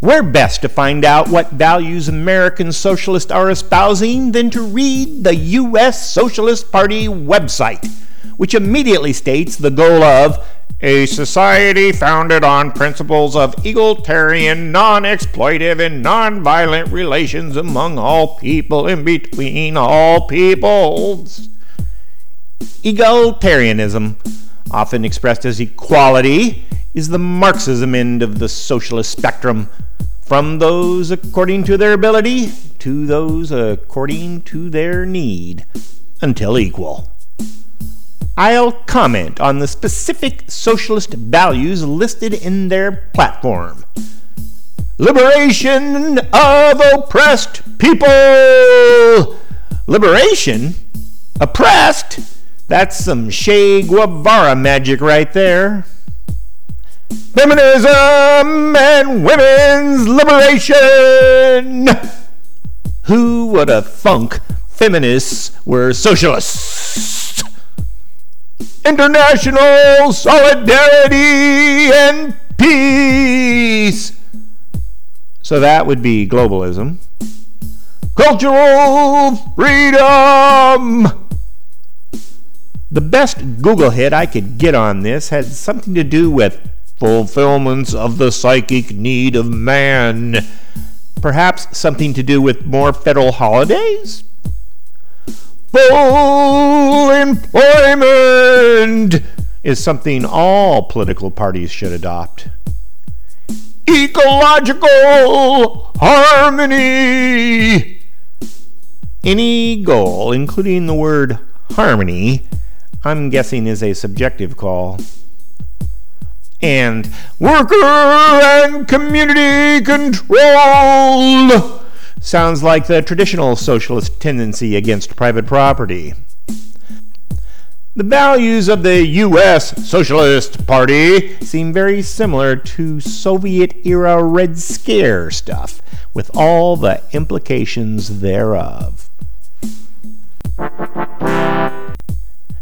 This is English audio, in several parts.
Where best to find out what values American socialists are espousing than to read the U.S. Socialist Party website, which immediately states the goal of a society founded on principles of egalitarian, non exploitive, and non violent relations among all people and between all peoples. Egalitarianism, often expressed as equality, is the Marxism end of the socialist spectrum, from those according to their ability to those according to their need, until equal. I'll comment on the specific socialist values listed in their platform. Liberation of oppressed people! Liberation? Oppressed? That's some Che Guevara magic right there. Feminism and women's liberation! Who would have thunk feminists were socialists? International solidarity and peace! So that would be globalism. Cultural freedom! The best Google hit I could get on this had something to do with fulfillments of the psychic need of man. Perhaps something to do with more federal holidays? Full employment is something all political parties should adopt. Ecological harmony. Any goal, including the word harmony, I'm guessing is a subjective call. And worker and community control sounds like the traditional socialist tendency against private property. The values of the U.S. Socialist Party seem very similar to Soviet era Red Scare stuff, with all the implications thereof.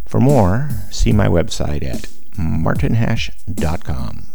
For more, see my website at martinhash.com.